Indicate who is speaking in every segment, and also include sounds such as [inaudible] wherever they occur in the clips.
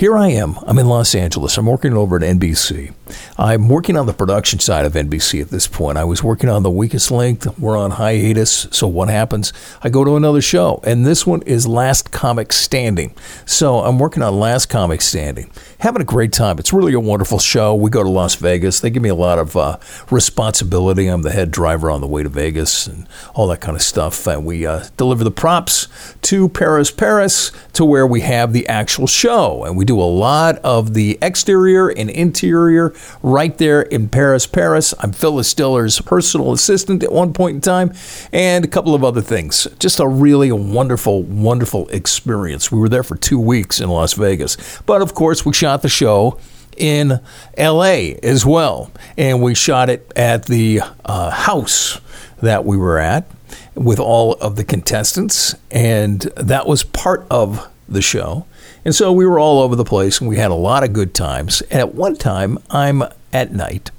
Speaker 1: here I am. I'm in Los Angeles. I'm working over at NBC. I'm working on the production side of NBC at this point. I was working on The Weakest Link. We're on hiatus. So what happens? I go to another show, and this one is Last Comic Standing. So I'm working on Last Comic Standing. Having a great time. It's really a wonderful show. We go to Las Vegas. They give me a lot of uh, responsibility. I'm the head driver on the way to Vegas and all that kind of stuff. And we uh, deliver the props to Paris, Paris, to where we have the actual show. And we do a lot of the exterior and interior right there in Paris, Paris. I'm Phyllis Diller's personal assistant at one point in time, and a couple of other things. Just a really wonderful, wonderful experience. We were there for two weeks in Las Vegas. But of course, we shot the show in LA as well. And we shot it at the uh, house that we were at with all of the contestants. And that was part of the show. And so we were all over the place and we had a lot of good times. And at one time, I'm at night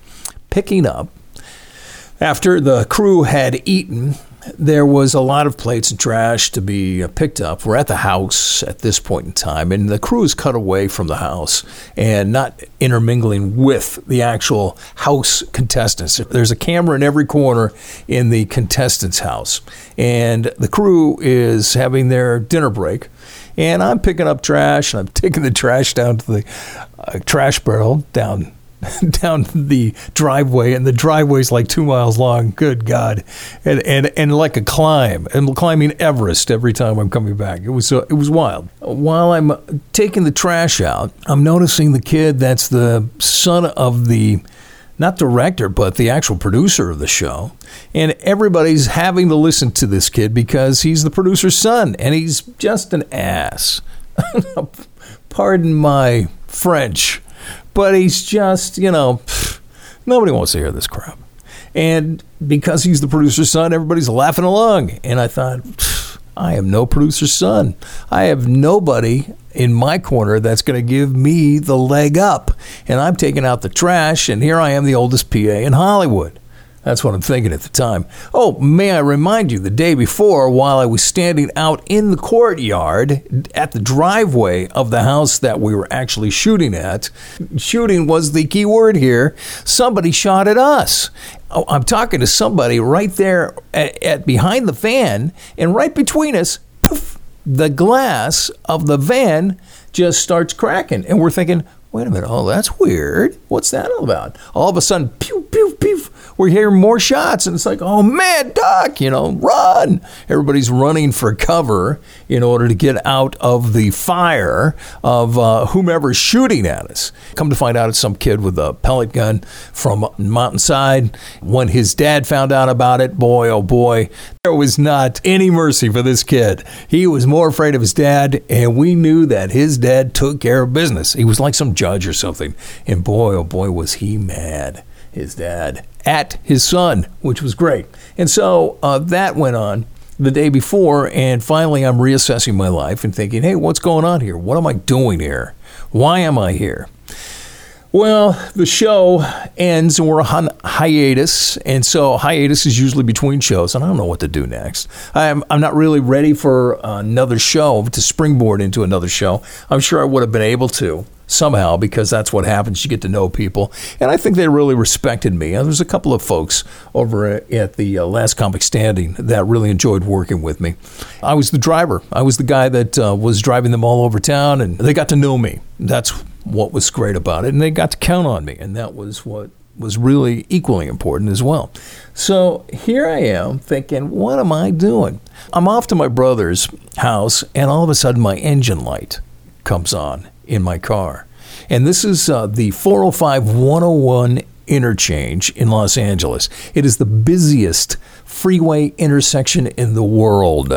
Speaker 1: picking up after the crew had eaten. There was a lot of plates and trash to be picked up. We're at the house at this point in time, and the crew is cut away from the house and not intermingling with the actual house contestants. There's a camera in every corner in the contestants' house, and the crew is having their dinner break and I'm picking up trash and I'm [laughs] taking the trash down to the uh, trash barrel down [laughs] down the driveway and the driveway's like two miles long. Good god. And and and like a climb and climbing everest every time i'm coming back. It was uh, it was wild. While i'm taking the trash out i'm noticing the kid that's the son of the not director, but the actual producer of the show. And everybody's having to listen to this kid because he's the producer's son and he's just an ass. [laughs] Pardon my French, but he's just, you know, nobody wants to hear this crap. And because he's the producer's son, everybody's laughing along. And I thought, I am no producer's son. I have nobody in my corner that's going to give me the leg up. And I'm taking out the trash, and here I am, the oldest PA in Hollywood. That's what I'm thinking at the time. Oh, may I remind you, the day before, while I was standing out in the courtyard at the driveway of the house that we were actually shooting at, shooting was the key word here, somebody shot at us. Oh, I'm talking to somebody right there at, at behind the van, and right between us, poof, the glass of the van just starts cracking. And we're thinking, wait a minute, oh, that's weird. What's that all about? All of a sudden, pew, pew, pew, we're hearing more shots, and it's like, oh, man, Duck, you know, run. Everybody's running for cover in order to get out of the fire of uh, whomever's shooting at us. Come to find out, it's some kid with a pellet gun from Mountainside. When his dad found out about it, boy, oh boy, there was not any mercy for this kid. He was more afraid of his dad, and we knew that his dad took care of business. He was like some judge or something. And boy, oh boy, was he mad, his dad, at his son, which was great. And so uh, that went on the day before, and finally I'm reassessing my life and thinking, hey, what's going on here? What am I doing here? Why am I here? Well, the show ends and we're on hiatus. And so hiatus is usually between shows, and I don't know what to do next. I'm, I'm not really ready for another show to springboard into another show. I'm sure I would have been able to somehow because that's what happens. You get to know people. And I think they really respected me. There was a couple of folks over at the uh, Last Comic Standing that really enjoyed working with me. I was the driver, I was the guy that uh, was driving them all over town, and they got to know me. That's what was great about it. And they got to count on me. And that was what was really equally important as well. So here I am thinking, what am I doing? I'm off to my brother's house, and all of a sudden my engine light comes on in my car. And this is uh, the 405 101 interchange in Los Angeles. It is the busiest freeway intersection in the world.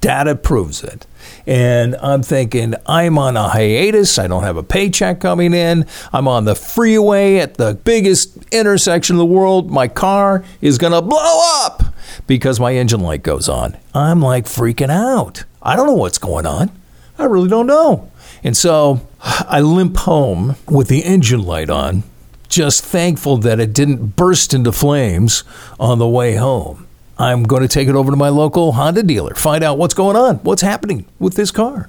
Speaker 1: Data proves it. And I'm thinking, I'm on a hiatus. I don't have a paycheck coming in. I'm on the freeway at the biggest intersection in the world. My car is going to blow up because my engine light goes on. I'm like freaking out. I don't know what's going on. I really don't know. And so I limp home with the engine light on, just thankful that it didn't burst into flames on the way home. I'm going to take it over to my local Honda dealer, find out what's going on, what's happening with this car.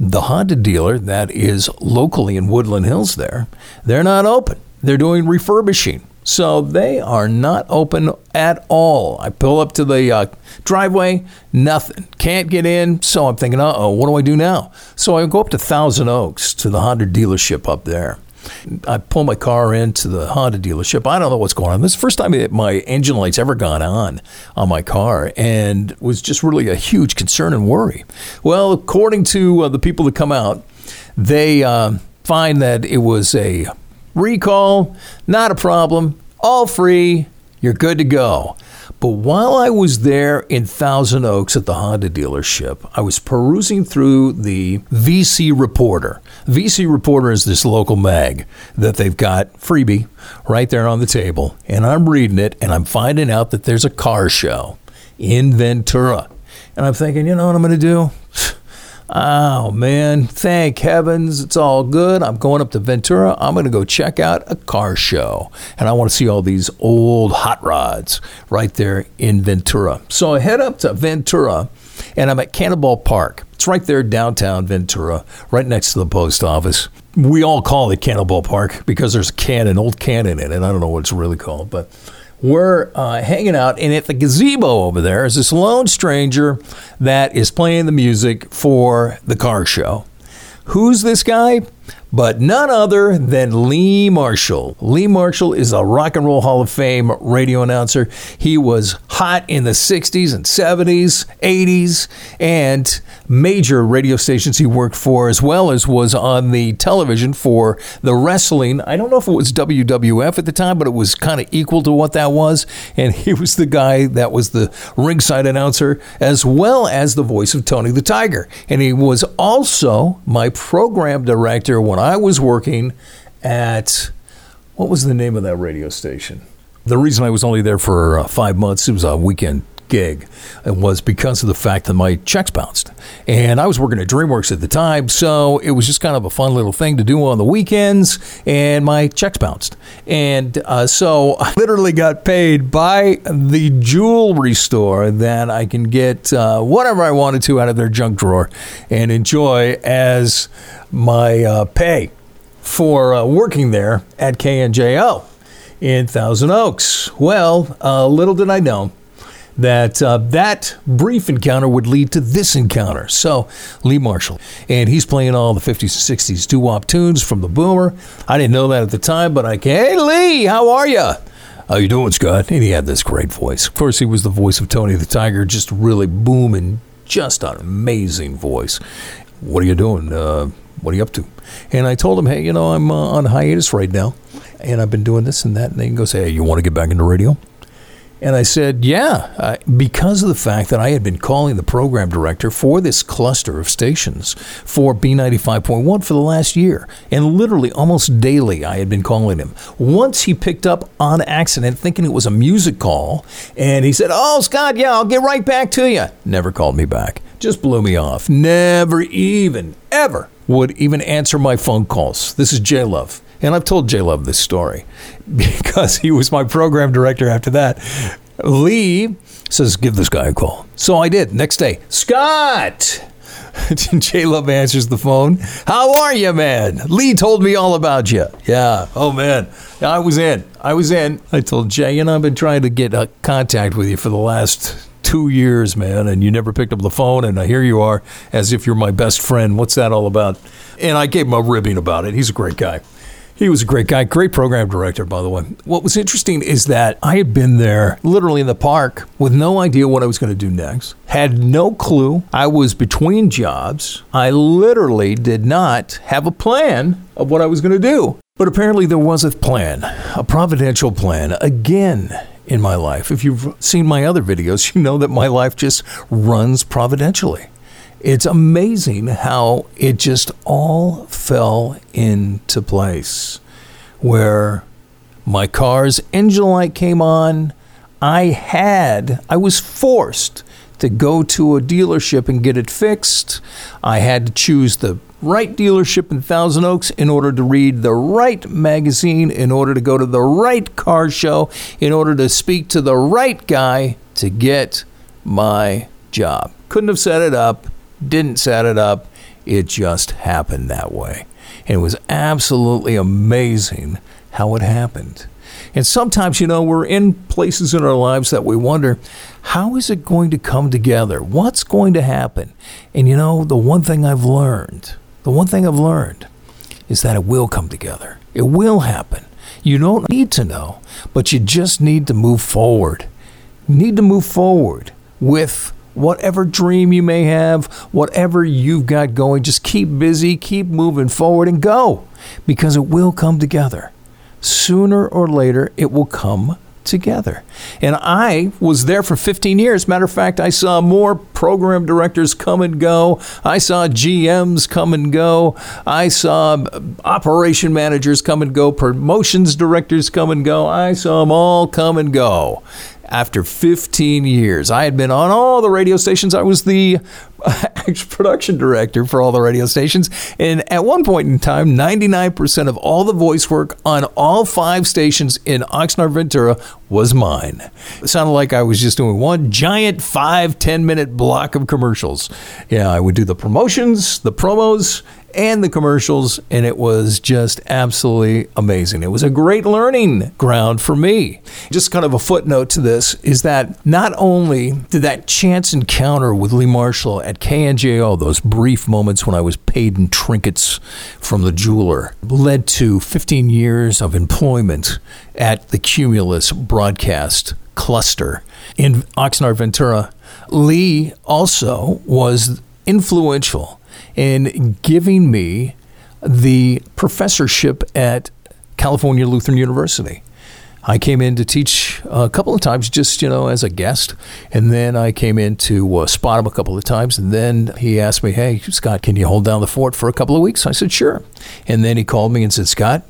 Speaker 1: the Honda dealer that is locally in Woodland Hills there, they're not open. They're doing refurbishing. So they are not open at all. I pull up to the uh, driveway, nothing. Can't get in. So I'm thinking, uh oh, what do I do now? So I go up to Thousand Oaks to the Honda dealership up there. I pull my car into the Honda dealership. I don't know what's going on. This is the first time that my engine light's ever gone on on my car and was just really a huge concern and worry. Well, according to uh, the people that come out, they uh, find that it was a recall, not a problem, all free, you're good to go. But while I was there in Thousand Oaks at the Honda dealership, I was perusing through the VC Reporter. VC Reporter is this local mag that they've got freebie right there on the table. And I'm reading it and I'm finding out that there's a car show in Ventura. And I'm thinking, you know what I'm going to do? Oh man, thank heavens, it's all good. I'm going up to Ventura. I'm going to go check out a car show. And I want to see all these old hot rods right there in Ventura. So I head up to Ventura and I'm at Cannonball Park. It's right there downtown Ventura, right next to the post office. We all call it Cannonball Park because there's a cannon, old cannon in it. I don't know what it's really called, but we're uh, hanging out, and at the gazebo over there is this lone stranger that is playing the music for the car show. Who's this guy? But none other than Lee Marshall. Lee Marshall is a Rock and Roll Hall of Fame radio announcer. He was hot in the 60s and 70s, 80s, and major radio stations he worked for, as well as was on the television for the wrestling. I don't know if it was WWF at the time, but it was kind of equal to what that was. And he was the guy that was the ringside announcer, as well as the voice of Tony the Tiger. And he was also my program director when I was working at what was the name of that radio station? The reason I was only there for uh, five months, it was a weekend gig, was because of the fact that my checks bounced. And I was working at DreamWorks at the time, so it was just kind of a fun little thing to do on the weekends, and my checks bounced. And uh, so [laughs] I literally got paid by the jewelry store that I can get uh, whatever I wanted to out of their junk drawer and enjoy as my uh, pay for uh, working there at KNJO in Thousand Oaks. Well, uh, little did I know that uh, that brief encounter would lead to this encounter. So, Lee Marshall, and he's playing all the 50s and 60s doo wop tunes from the Boomer. I didn't know that at the time, but I can. Hey, Lee, how are you? How you doing, Scott? And he had this great voice. Of course, he was the voice of Tony the Tiger, just really booming, just an amazing voice. What are you doing? Uh, what are you up to? And I told him, hey, you know, I'm uh, on hiatus right now, and I've been doing this and that. And he goes, hey, you want to get back into radio? And I said, yeah, because of the fact that I had been calling the program director for this cluster of stations for B95.1 for the last year. And literally almost daily, I had been calling him. Once he picked up on accident, thinking it was a music call, and he said, oh, Scott, yeah, I'll get right back to you. Never called me back. Just blew me off. Never even, ever would even answer my phone calls. This is J Love. And I've told J Love this story [laughs] because he was my program director after that. Lee says, Give this guy a call. So I did. Next day, Scott. [laughs] J Love answers the phone. How are you, man? Lee told me all about you. Yeah. Oh, man. I was in. I was in. I told Jay, know, I've been trying to get a contact with you for the last two years, man, and you never picked up the phone, and here you are as if you're my best friend. What's that all about? And I gave him a ribbing about it. He's a great guy. He was a great guy, great program director, by the way. What was interesting is that I had been there literally in the park with no idea what I was going to do next, had no clue. I was between jobs. I literally did not have a plan of what I was going to do. But apparently there was a plan, a providential plan, again in my life. If you've seen my other videos, [laughs] you know that my life just runs providentially. It's amazing how it just all fell into place. Where my car's engine light came on, I had, I was forced to go to a dealership and get it fixed. I had to choose the right dealership in Thousand Oaks in order to read the right magazine, in order to go to the right car show, in order to speak to the right guy to get my job. Couldn't have set it up didn't set it up. It just happened that way. And it was absolutely amazing how it happened. And sometimes, you know, we're in places in our lives that we wonder, how is it going to come together? What's going to happen? And, you know, the one thing I've learned, the one thing I've learned is that it will come together. It will happen. You don't need to know, but you just need to move forward. You need to move forward with whatever dream you may have, whatever you've got going. Just keep busy, keep moving forward, and go because it will come together sooner or later it will come together. And I was there for 15 years. Matter of fact, I saw more program directors come and go. I saw GMs come and go. I saw uh, operation managers come and go. Promotions directors come and go. I saw them all come and go after 15 years. I had been on all the radio stations. I was the [laughs] production director for all the radio stations. And at one point in time, 99% of all the voice work on all five stations in Oxnard Ventura was mine. It sounded like I was just doing one giant five, 10 minute block of commercials. Yeah, I would do the promotions, the promos, and the commercials, and it was just absolutely amazing. It was a great learning ground for me. Just kind of a footnote to this is that not only did that chance encounter with Lee Marshall at KNJO, those brief moments when I was paid in trinkets from the jeweler, led to 15 years of employment at the Cumulus broadcast cluster in Oxnard Ventura. Lee also was influential in giving me the professorship at California Lutheran University. I came in to teach a couple of times, just you know, as a guest, and then I came in to uh, spot him a couple of times, and then he asked me, "Hey, Scott, can you hold down the fort for a couple of weeks?" I said, "Sure," and then he called me and said, "Scott,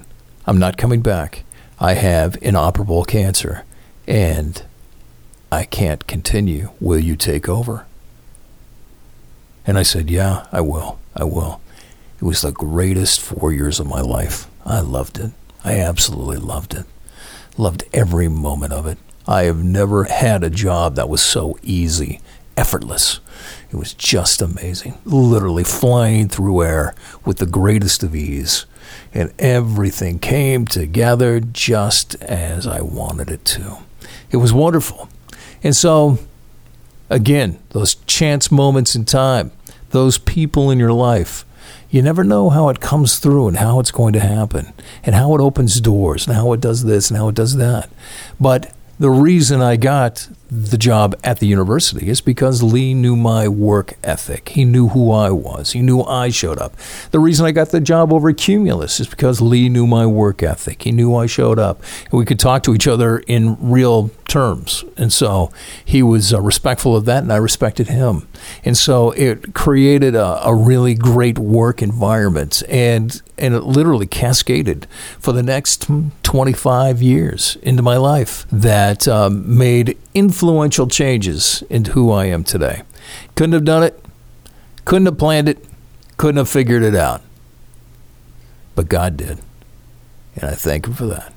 Speaker 1: I'm not coming back. I have inoperable cancer, and I can't continue. Will you take over?" And I said, Yeah, I will. I will. It was the greatest four years of my life. I loved it. I absolutely loved it. Loved every moment of it. I have never had a job that was so easy, effortless. It was just amazing. Literally flying through air with the greatest of ease. And everything came together just as I wanted it to. It was wonderful. And so Again, those chance moments in time, those people in your life. You never know how it comes through and how it's going to happen and how it opens doors and how it does this and how it does that. But the reason I got the job at the university is because Lee knew my work ethic. He knew who I was. He knew I showed up. The reason I got the job over Cumulus is because Lee knew my work ethic. He knew I showed up. We could talk to each other in real terms. And so he was uh, respectful of that, and I respected him. And so it created a, a really great work environment. And and it literally cascaded for the next 25 years into my life that um, made influential changes in who I am today. Couldn't have done it, couldn't have planned it, couldn't have figured it out. But God did. And I thank Him for that.